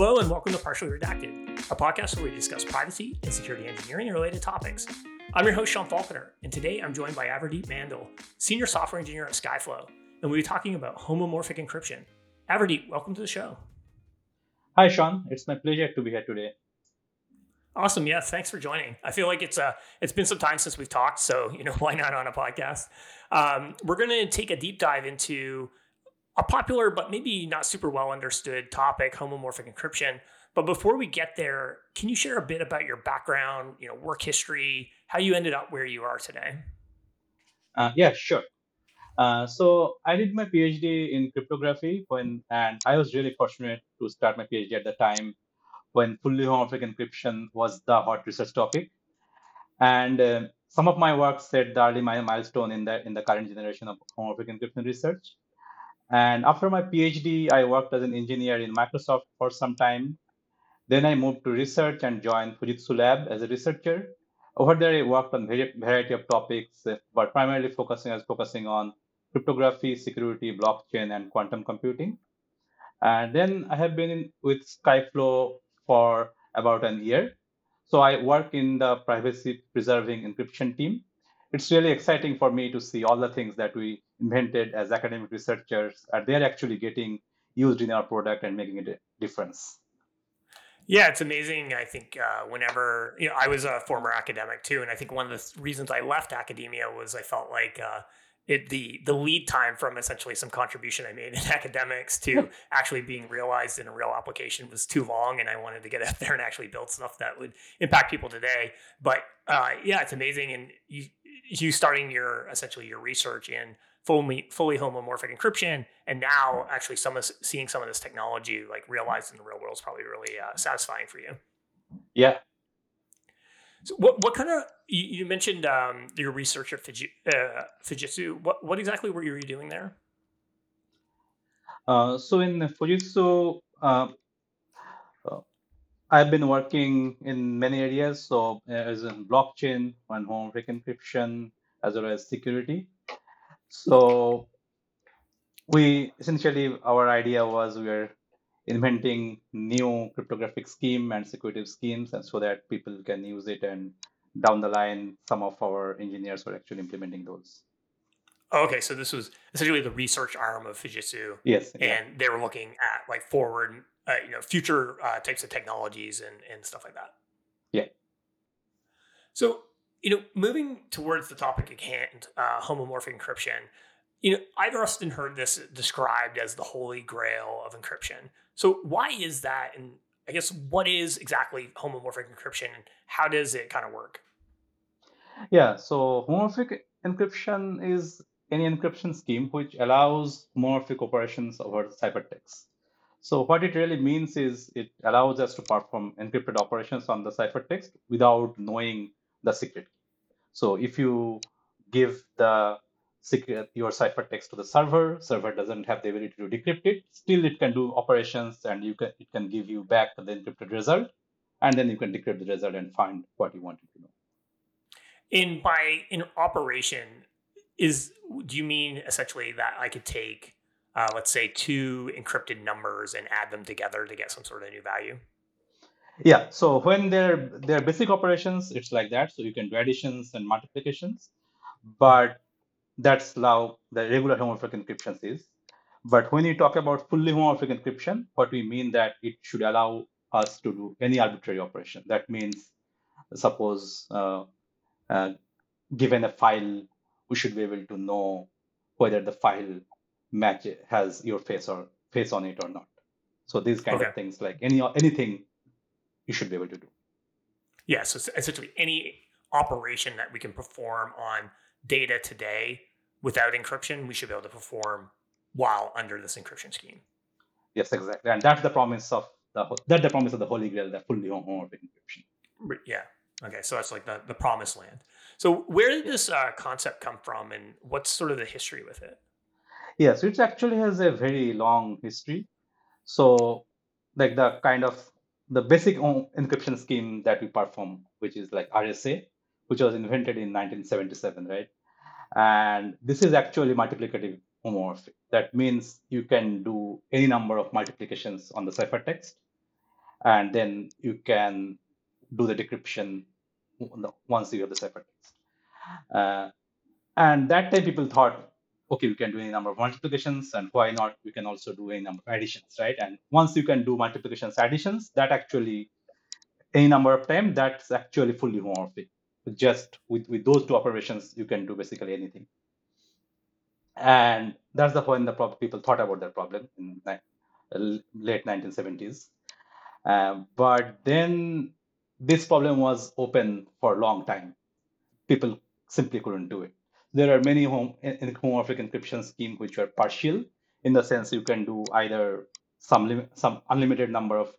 Hello, and welcome to Partially Redacted, a podcast where we discuss privacy and security engineering and related topics. I'm your host, Sean Falconer, and today I'm joined by Avradip Mandal, Senior Software Engineer at Skyflow, and we'll be talking about homomorphic encryption. Averdeep, welcome to the show. Hi, Sean. It's my pleasure to be here today. Awesome. Yeah, thanks for joining. I feel like it's uh it's been some time since we've talked, so you know why not on a podcast? Um, we're going to take a deep dive into a popular but maybe not super well understood topic, homomorphic encryption. But before we get there, can you share a bit about your background, you know, work history, how you ended up where you are today? Uh, yeah, sure. Uh, so I did my PhD in cryptography when, and I was really fortunate to start my PhD at the time when fully homomorphic encryption was the hot research topic. And uh, some of my work set the early milestone in the in the current generation of homomorphic encryption research. And after my PhD, I worked as an engineer in Microsoft for some time. Then I moved to research and joined Fujitsu Lab as a researcher. Over there, I worked on a variety of topics, eh, but primarily focusing as focusing on cryptography, security, blockchain, and quantum computing. And then I have been in, with Skyflow for about an year. So I work in the privacy preserving encryption team. It's really exciting for me to see all the things that we invented as academic researchers are they're actually getting used in our product and making a difference. Yeah, it's amazing. I think uh, whenever you know, I was a former academic too, and I think one of the reasons I left academia was I felt like uh, it, the the lead time from essentially some contribution I made in academics to actually being realized in a real application was too long, and I wanted to get out there and actually build stuff that would impact people today. But uh, yeah, it's amazing, and you you starting your essentially your research in fully fully homomorphic encryption, and now actually some of seeing some of this technology like realized in the real world is probably really uh, satisfying for you. Yeah, so what what kind of you, you mentioned um, your research at Fujitsu, uh, Fujitsu. What what exactly were you doing there? Uh, so in Fujitsu, uh, uh, I've been working in many areas. So uh, as in blockchain and homomorphic encryption, as well as security. So we essentially our idea was we are inventing new cryptographic scheme and security schemes and so that people can use it and down the line some of our engineers were actually implementing those. Okay so this was essentially the research arm of fujitsu. Yes and yeah. they were looking at like forward uh, you know future uh, types of technologies and, and stuff like that. Yeah. So you know moving towards the topic at hand uh, homomorphic encryption you know, I've often heard this described as the holy grail of encryption. So why is that? And I guess what is exactly homomorphic encryption and how does it kind of work? Yeah, so homomorphic encryption is any encryption scheme which allows homomorphic operations over ciphertext. So what it really means is it allows us to perform encrypted operations on the ciphertext without knowing the secret key. So if you give the secret your ciphertext to the server. Server doesn't have the ability to decrypt it. Still, it can do operations and you can it can give you back the encrypted result, and then you can decrypt the result and find what you wanted to know. In by in operation, is do you mean essentially that I could take, uh, let's say, two encrypted numbers and add them together to get some sort of new value? Yeah. So when they're they're basic operations, it's like that. So you can do additions and multiplications, but that's how the regular homomorphic encryption is. But when you talk about fully homomorphic encryption, what we mean that it should allow us to do any arbitrary operation. That means, suppose, uh, uh, given a file, we should be able to know whether the file match has your face or face on it or not. So these kind okay. of things, like any anything, you should be able to do. Yeah. So essentially, any operation that we can perform on data today without encryption, we should be able to perform while under this encryption scheme. Yes, exactly, and that's the promise of the that's the promise of the Holy Grail, the fully homomorphic encryption. Yeah. Okay, so that's like the the promised land. So where did this uh, concept come from, and what's sort of the history with it? Yes, it actually has a very long history. So, like the kind of the basic encryption scheme that we perform, which is like RSA, which was invented in 1977, right? And this is actually multiplicative homomorphic. That means you can do any number of multiplications on the ciphertext and then you can do the decryption once you have the ciphertext. Uh, and that time people thought, okay, we can do any number of multiplications, and why not? We can also do any number of additions, right? And once you can do multiplications, additions, that actually any number of time, that's actually fully homomorphic. Just with, with those two operations, you can do basically anything. And that's the point the people thought about that problem in late 1970s. Um, but then this problem was open for a long time. People simply couldn't do it. There are many home, homomorphic encryption schemes which are partial in the sense you can do either some lim- some unlimited number of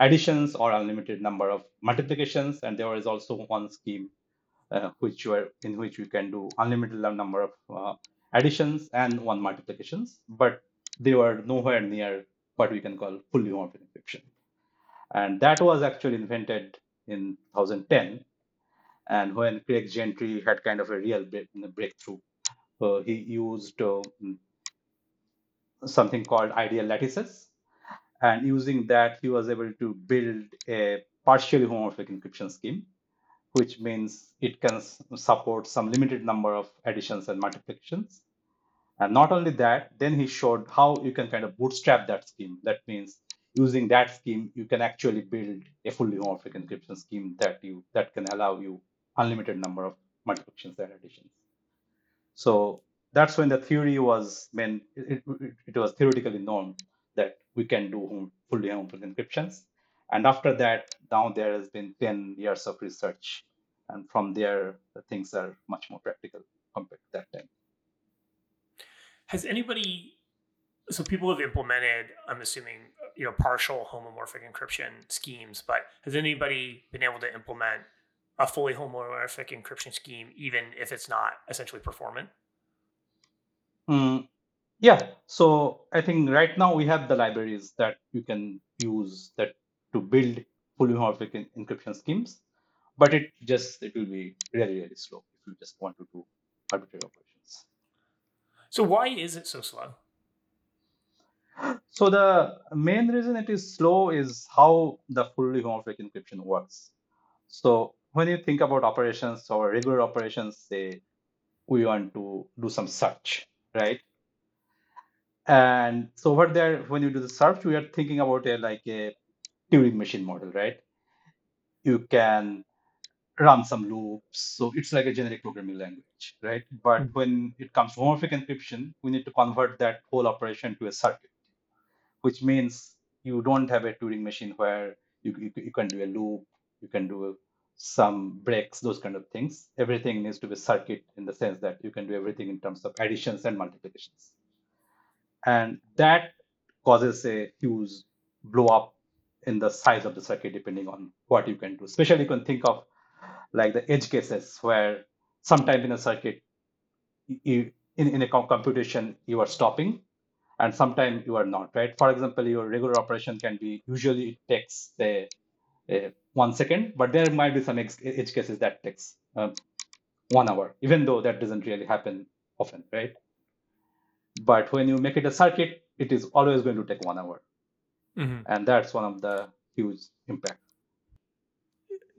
additions or unlimited number of multiplications, and there is also one scheme uh, which were in which you can do unlimited number of uh, additions and one multiplications, but they were nowhere near what we can call fully homomorphic encryption. And that was actually invented in 2010. And when Craig Gentry had kind of a real breakthrough, uh, he used uh, something called ideal lattices. And using that, he was able to build a partially homomorphic encryption scheme, which means it can support some limited number of additions and multiplications. And not only that, then he showed how you can kind of bootstrap that scheme. That means using that scheme, you can actually build a fully homomorphic encryption scheme that you that can allow you unlimited number of multiplications and additions. So that's when the theory was when it, it, it was theoretically known that we can do fully homomorphic encryptions. And after that, now there has been 10 years of research. And from there, the things are much more practical compared to that time. Has anybody, so people have implemented, I'm assuming, you know, partial homomorphic encryption schemes, but has anybody been able to implement a fully homomorphic encryption scheme, even if it's not essentially performant? Mm, yeah. So I think right now we have the libraries that you can use that to build fully homomorphic encryption schemes, but it just it will be really really slow if you just want to do arbitrary operations. So why is it so slow? So the main reason it is slow is how the fully homomorphic encryption works. So when you think about operations or regular operations, say we want to do some search, right? And so over there, when you do the search, we are thinking about a like a Turing machine model, right? You can run some loops. So it's like a generic programming language, right? But mm-hmm. when it comes to homomorphic encryption, we need to convert that whole operation to a circuit, which means you don't have a Turing machine where you, you, you can do a loop, you can do some breaks, those kind of things. Everything needs to be circuit in the sense that you can do everything in terms of additions and multiplications. And that causes a huge blow up in the size of the circuit depending on what you can do. Especially you can think of like the edge cases where sometime in a circuit, you, in, in a computation, you are stopping and sometimes you are not, right? For example, your regular operation can be, usually takes uh, one second, but there might be some edge cases that takes uh, one hour, even though that doesn't really happen often, right? But when you make it a circuit, it is always going to take one hour. Mm-hmm. And that's one of the huge impact.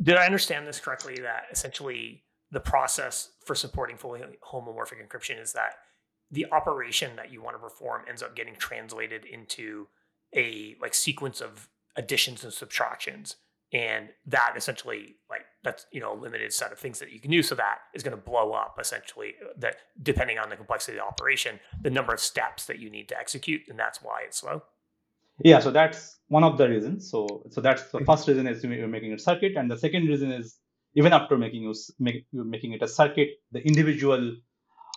Did I understand this correctly that essentially the process for supporting fully homomorphic encryption is that the operation that you want to perform ends up getting translated into a like sequence of additions and subtractions and that essentially like that's you know a limited set of things that you can do. So that is going to blow up essentially uh, that depending on the complexity of the operation the number of steps that you need to execute and that's why it's slow. Yeah so that's one of the reasons. So so that's the mm-hmm. first reason is you're making a circuit. And the second reason is even after making you make, making it a circuit the individual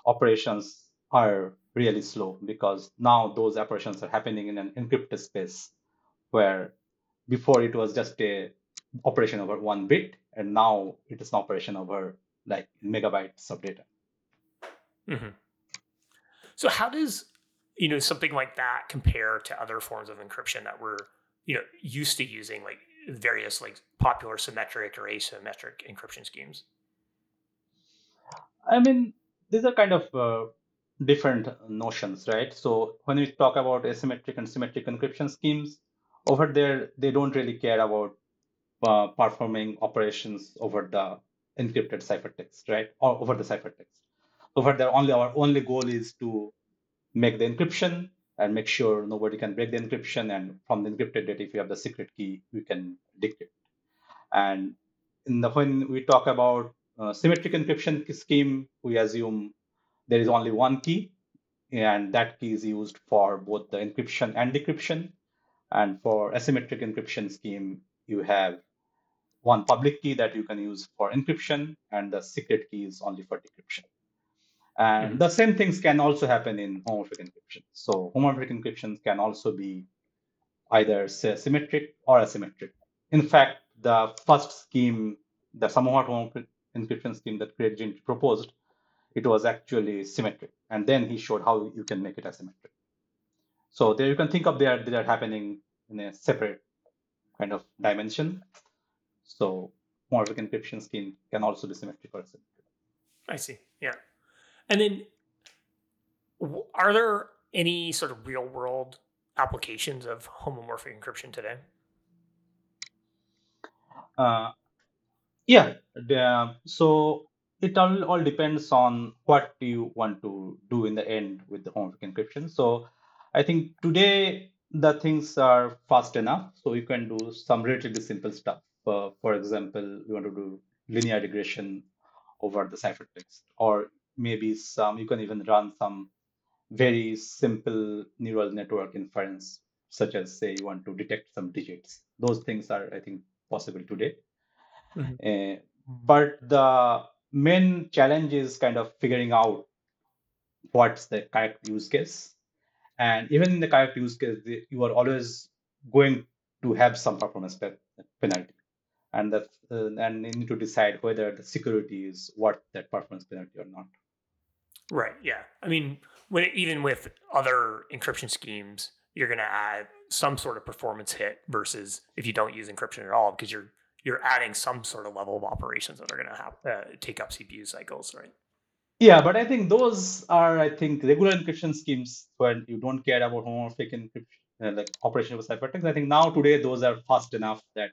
operations are really slow because now those operations are happening in an encrypted space where before it was just a operation over one bit and now it is an operation over like megabytes of data. Mm-hmm. so how does you know something like that compare to other forms of encryption that we're you know used to using like various like popular symmetric or asymmetric encryption schemes? I mean these are kind of uh, different notions right? So when we talk about asymmetric and symmetric encryption schemes over there they don't really care about uh, performing operations over the encrypted ciphertext, right? Or over the ciphertext. Over there, only our only goal is to make the encryption and make sure nobody can break the encryption. And from the encrypted data, if you have the secret key, we can decrypt. And in the when we talk about uh, symmetric encryption scheme, we assume there is only one key, and that key is used for both the encryption and decryption. And for asymmetric encryption scheme, you have one public key that you can use for encryption, and the secret key is only for decryption. And mm-hmm. the same things can also happen in homomorphic encryption. So homomorphic encryption can also be either symmetric or asymmetric. In fact, the first scheme, the somewhat homomorphic encryption scheme that Craig Gentry proposed, it was actually symmetric. And then he showed how you can make it asymmetric. So there you can think of that they are happening in a separate kind of dimension. So homomorphic encryption scheme can also be symmetric or asymmetric. I see. Yeah. And then are there any sort of real world applications of homomorphic encryption today? Uh, yeah. The, so it all, all depends on what you want to do in the end with the homomorphic encryption. So I think today the things are fast enough. So you can do some relatively simple stuff. Uh, for example, you want to do linear regression over the ciphertext, or maybe some you can even run some very simple neural network inference, such as say you want to detect some digits. Those things are, I think, possible today. Mm-hmm. Uh, but the main challenge is kind of figuring out what's the correct use case. And even in the correct use case, you are always going to have some performance penalty and that uh, and you need to decide whether the security is worth that performance penalty or not. Right. Yeah. I mean, when even with other encryption schemes, you're going to add some sort of performance hit versus if you don't use encryption at all because you're you're adding some sort of level of operations that are going to have uh, take up CPU cycles, right? Yeah, but I think those are I think regular encryption schemes when you don't care about homomorphic encryption, uh, like operation of ciphertext. I think now today those are fast enough that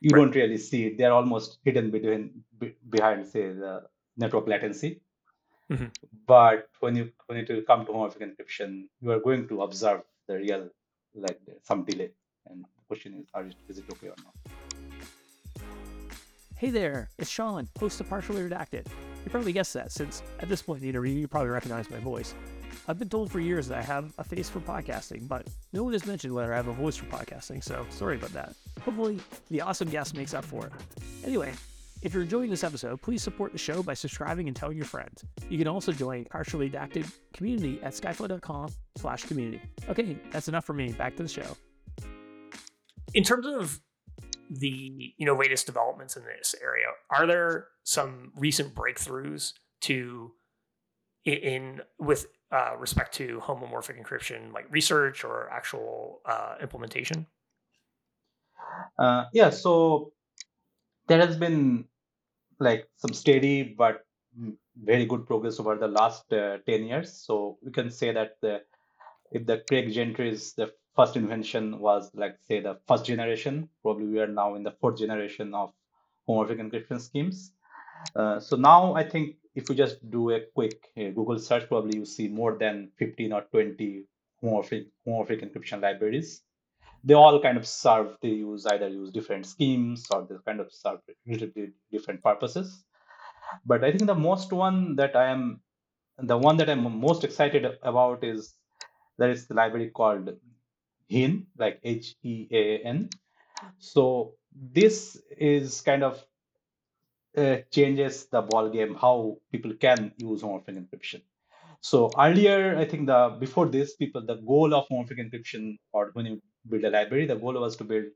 you right. don't really see it. They're almost hidden between behind, say, the network latency. Mm-hmm. But when you when it will come to homomorphic encryption, you are going to observe the real like some delay. And the question is, are, is it okay or not? Hey there, it's Sean, host of Partially Redacted. You probably guessed that, since at this point in the interview, you probably recognize my voice. I've been told for years that I have a face for podcasting, but no one has mentioned whether I have a voice for podcasting, so sorry about that. Hopefully, the awesome guest makes up for it. Anyway, if you're enjoying this episode, please support the show by subscribing and telling your friends. You can also join Partially Redacted community at skyflow.com slash community. Okay, that's enough for me. Back to the show. In terms of the you know latest developments in this area, are there some recent breakthroughs to in with uh, respect to homomorphic encryption, like research or actual uh, implementation? Uh, yeah, so there has been like some steady but very good progress over the last uh, 10 years. So we can say that the, if the Craig Gentry's the first invention was like say the first generation, probably we are now in the fourth generation of homomorphic encryption schemes. Uh, so now I think if you just do a quick uh, Google search, probably you see more than 15 or 20 homomorphic, homomorphic encryption libraries. They all kind of serve, they use either use different schemes or they kind of serve different purposes. But I think the most one that I am, the one that I'm most excited about is there is the library called HEAAN, like H E A N. So this is kind of changes the ball game how people can use homomorphic encryption. So earlier, I think the before this, people the goal of homomorphic encryption or when you build a library, the goal was to build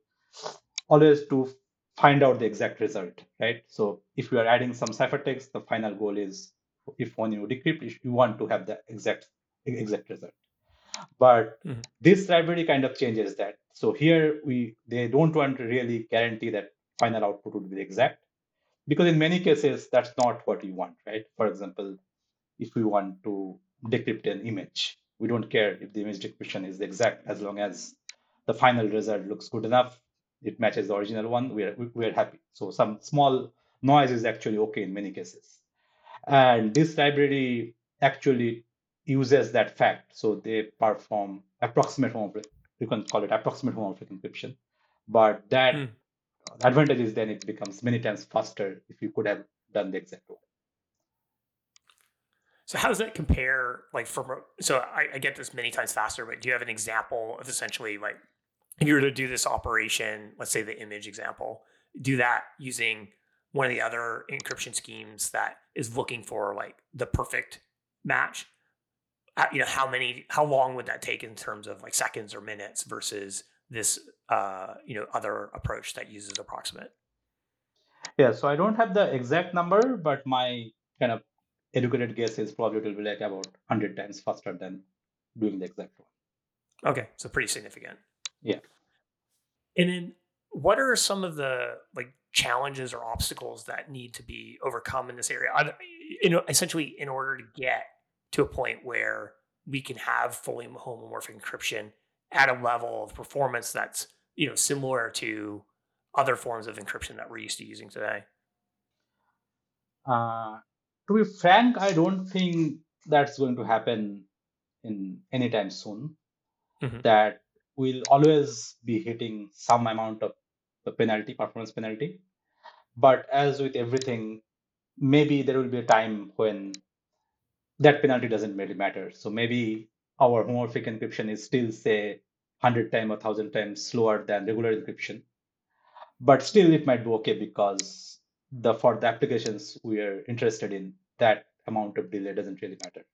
always to find out the exact result, right? So if you are adding some ciphertext, the final goal is if when you decrypt, you want to have the exact exact result. But mm-hmm. this library kind of changes that. So here we they don't want to really guarantee that final output would be exact because in many cases that's not what you want right for example if we want to decrypt an image we don't care if the image decryption is exact as long as the final result looks good enough, it matches the original one, we are, we are happy. So some small noise is actually okay in many cases. And this library actually uses that fact. So they perform approximate homomorphic, you can call it approximate homomorphic encryption. But that mm. Advantage is then it becomes many times faster if you could have done the exact one. So how does that compare like from so I, I, get this many times faster, but do you have an example of essentially like if you were to do this operation, let's say the image example, do that using one of the other encryption schemes that is looking for like the perfect match? Uh, you know, how many how long would that take in terms of like seconds or minutes versus this uh, you know, other approach that uses approximate? Yeah, so I don't have the exact number, but my kind of educated guess is probably it will be like about 100 times faster than doing the exact one. Okay, so pretty significant. Yeah. And then what are some of the like challenges or obstacles that need to be overcome in this area? You know, essentially in order to get to a point where we can have fully homomorphic encryption at a level of performance that's, you know, similar to other forms of encryption that we're used to using today. Uh, to be frank, I don't think that's going to happen in anytime soon. Mm-hmm. That we'll always be hitting some amount of the penalty, performance penalty. But as with everything, maybe there will be a time when that penalty doesn't really matter. So maybe our homomorphic encryption is still, say, 100 times or 1000 times slower than regular encryption. But still, it might be okay because the for the applications we are interested in, that amount of delay doesn't really matter.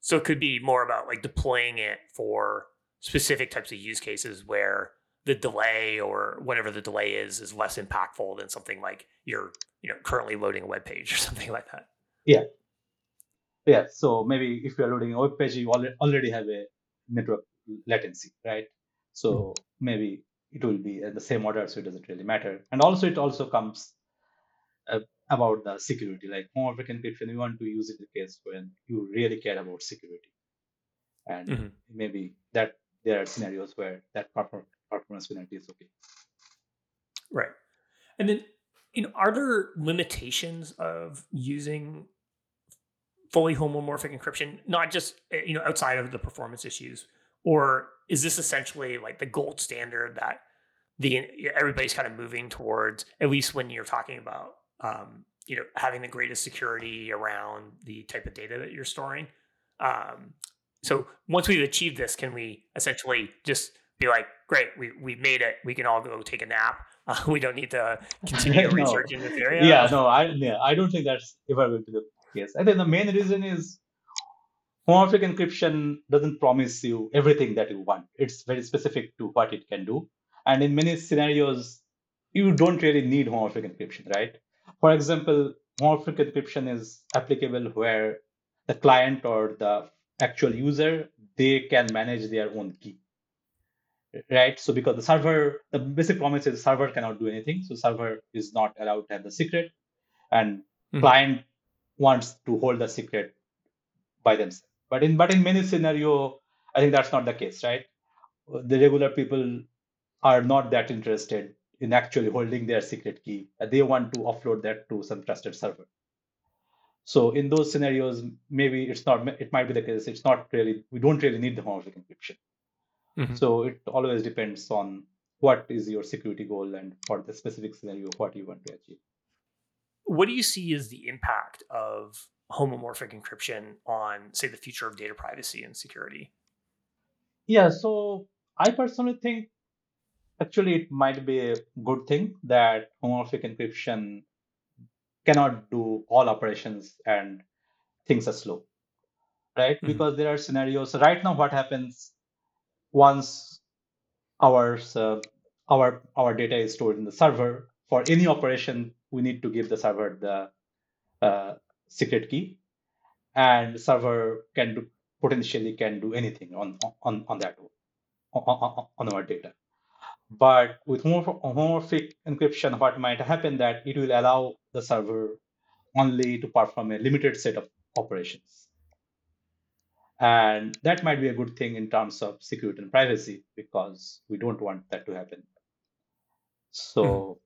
So it could be more about like deploying it for specific types of use cases where the delay or whatever the delay is is less impactful than something like you're you know currently loading a web page or something like that. Yeah. Yeah. So maybe if you're loading a web page, you already have a network latency, right? So mm-hmm. maybe it will be at the same order, so it doesn't really matter. And also, it also comes uh, about the security. Like homomorphic encryption, you want to use it in the case when you really care about security, and mm-hmm. maybe that there are scenarios where that performance penalty is okay. Right, and then you know, are there limitations of using fully homomorphic encryption, not just eh, you know outside of the performance issues, or is this essentially like the gold standard that the everybody's kind of moving towards? At least when you're talking about um, you know having the greatest security around the type of data that you're storing. Um, so once we've achieved this, can we essentially just be like, great, we we made it. We can all go take a nap. Uh, we don't need to continue no. research in this area. Yeah, no, I yeah, I don't think that's ever going to be the case. I think the main reason is homomorphic encryption doesn't promise you everything that you want. It's very specific to what it can do, and in many scenarios, you don't really need homomorphic encryption, right? For example, homomorphic encryption is applicable where the client or the actual user they can manage their own key right so because the server the basic promise is the server cannot do anything so server is not allowed to have the secret and mm-hmm. client wants to hold the secret by themselves but in but in many scenario i think that's not the case right the regular people are not that interested in actually holding their secret key. They want to offload that to some trusted server. So in those scenarios, maybe it's not. It might be the case. It's not really. We don't really need the homomorphic encryption. Mm-hmm. So it always depends on what is your security goal and for the specific scenario what you want to achieve. What do you see as the impact of homomorphic encryption on, say, the future of data privacy and security? Yeah, so I personally think actually it might be a good thing that homomorphic encryption cannot do all operations and things are slow right mm-hmm. because there are scenarios right now what happens once our uh, our our data is stored in the server for any operation we need to give the server the uh, secret key and server can do potentially can do anything on on on that on, on our data but with more homomorphic encryption, what might happen that it will allow the server only to perform a limited set of operations. And that might be a good thing in terms of security and privacy because we don't want that to happen. So.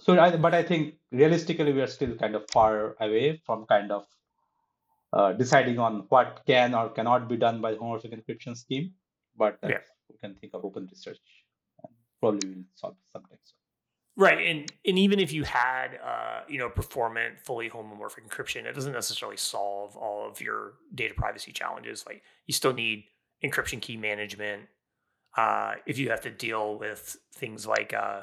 So I, but I think realistically we are still kind of far away from kind of uh, deciding on what can or cannot be done by the homomorphic encryption scheme. But yeah. we can think of open research and probably will solve something. So. Right, and and even if you had uh, you know performant fully homomorphic encryption, it doesn't necessarily solve all of your data privacy challenges. Like you still need encryption key management. Uh, if you have to deal with things like uh,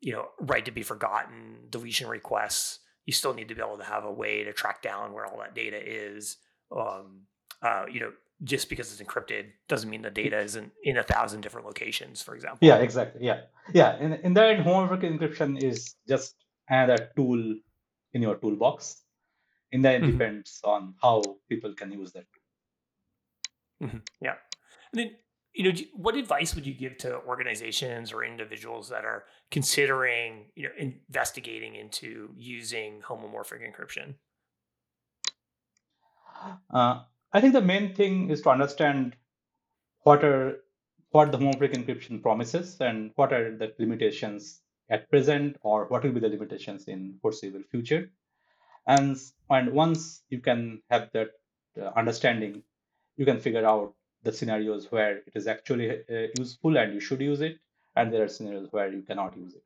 you know right to be forgotten, deletion requests, you still need to be able to have a way to track down where all that data is. Um, uh, you know, just because it's encrypted doesn't mean the data isn't in a thousand different locations, for example. Yeah, exactly. Yeah. Yeah. In, in that, homomorphic encryption is just another tool in your toolbox. In that, it mm-hmm. depends on how people can use that. Mm-hmm. Yeah. And then, you know, what advice would you give to organizations or individuals that are considering, you know, investigating into using homomorphic encryption? Uh, I think the main thing is to understand what are what the homomorphic encryption promises and what are the limitations at present or what will be the limitations in foreseeable future. And, and once you can have that uh, understanding, you can figure out the scenarios where it is actually uh, useful and you should use it, and there are scenarios where you cannot use it.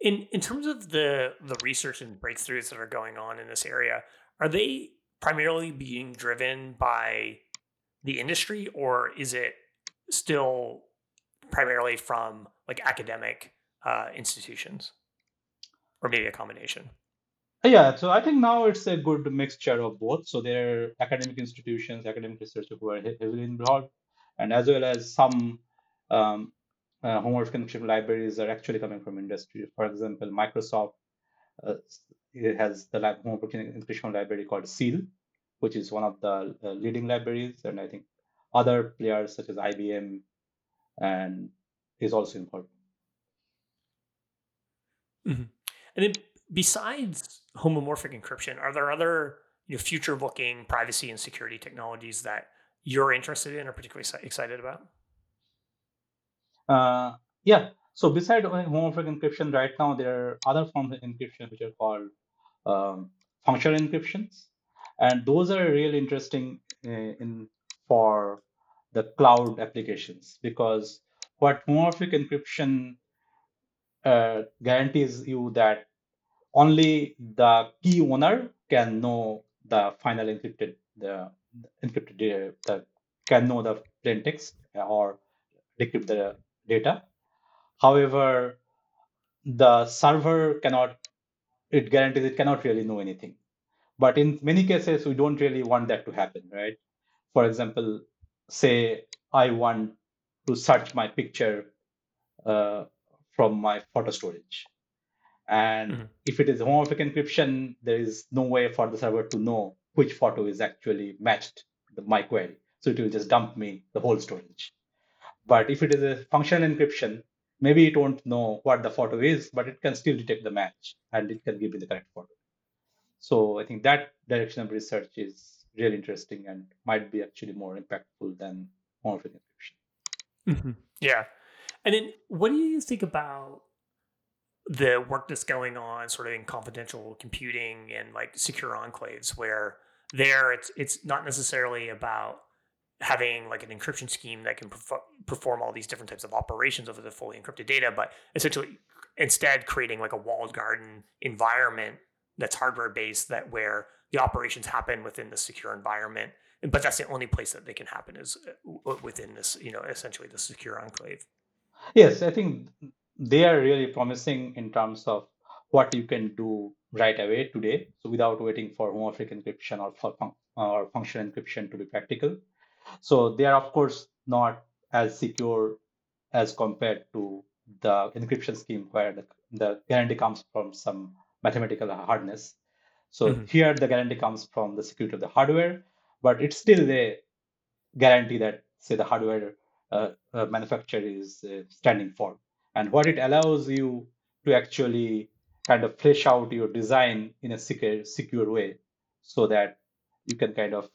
In in terms of the the research and breakthroughs that are going on in this area, are they primarily being driven by the industry or is it still primarily from like academic uh, institutions or maybe a combination yeah so i think now it's a good mixture of both so there are academic institutions academic researchers who are heavily involved and as well as some um, uh, homomorphic encryption libraries are actually coming from industry for example microsoft uh, it has the lab homomorphic encryption library called SEAL which is one of the uh, leading libraries, and I think other players such as IBM and is also important. Mm-hmm. And besides homomorphic encryption, are there other you know, future-looking privacy and security technologies that you're interested in or particularly excited about? Uh, yeah. So, besides homomorphic encryption, right now there are other forms of encryption which are called um, functional encryptions and those are really interesting uh, in for the cloud applications because what homomorphic encryption uh, guarantees you that only the key owner can know the final encrypted the, the encrypted data the, can know the plain text or decrypt the data however the server cannot it guarantees it cannot really know anything but in many cases, we don't really want that to happen, right? For example, say I want to search my picture uh, from my photo storage. And mm-hmm. if it is homomorphic encryption, there is no way for the server to know which photo is actually matched with my query. So it will just dump me the whole storage. But if it is a functional encryption, maybe it won't know what the photo is, but it can still detect the match and it can give me the correct photo. So I think that direction of research is really interesting and might be actually more impactful than homomorphic encryption. Mm-hmm. Yeah. And then what do you think about the work that's going on sort of in confidential computing and like secure enclaves where there it's it's not necessarily about having like an encryption scheme that can perform all these different types of operations over the fully encrypted data but essentially instead creating like a walled garden environment that's hardware based that where the operations happen within the secure environment but that's the only place that they can happen is uh, within this you know essentially the secure enclave. Yes i think they are really promising in terms of what you can do right away today so without waiting for homomorphic encryption or for fun- or functional encryption to be practical so they are of course not as secure as compared to the encryption scheme where the, the guarantee comes from some mathematical hardness. So mm-hmm. here the guarantee comes from the security of the hardware, but it's still a guarantee that say the hardware uh, uh, manufacturer is uh, standing for. And what it allows you to actually kind of flesh out your design in a secure, secure way so that you can kind of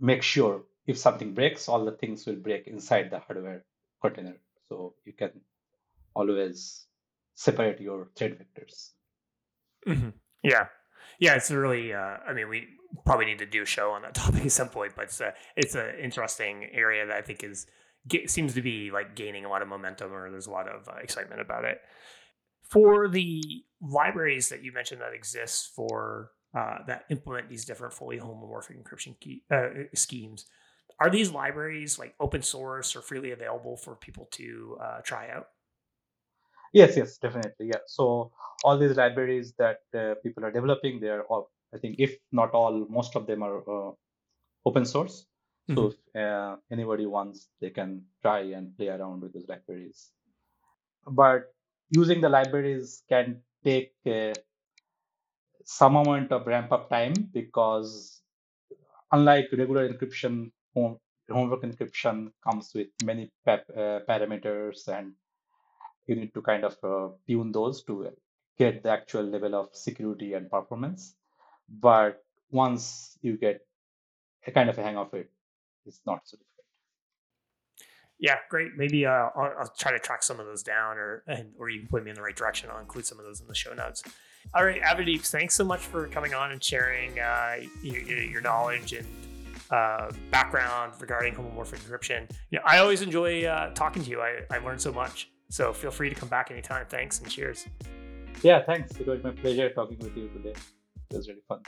make sure if something breaks, all the things will break inside the hardware container. So you can always separate your thread vectors. Mm-hmm. Yeah, yeah, it's really. Uh, I mean, we probably need to do a show on that topic at some point, but it's a it's an interesting area that I think is seems to be like gaining a lot of momentum, or there's a lot of uh, excitement about it. For the libraries that you mentioned that exist for uh, that implement these different fully homomorphic encryption key, uh, schemes, are these libraries like open source or freely available for people to uh, try out? Yes, yes, definitely. Yeah. So all these libraries that uh, people are developing, they are all, I think, if not all, most of them are uh, open source. Mm-hmm. So if uh, anybody wants, they can try and play around with those libraries. But using the libraries can take uh, some amount of ramp up time because unlike regular encryption, home, homomorphic encryption comes with many pep, uh, parameters and you need to kind of uh, tune those to get the actual level of security and performance. But once you get a kind of a hang of it, it's not so difficult. Yeah, great. Maybe uh, I'll, I'll, try to track some of those down, or or you can point me in the right direction. I'll include some of those in the show notes. All right, Avradip, thanks so much for coming on and sharing uh, your, your, knowledge and uh, background regarding homomorphic encryption. You know, I always enjoy uh, talking to you. I, I learned so much. So feel free to come back anytime. Thanks and cheers. Yeah, thanks. It was my pleasure talking with you today. It was really fun.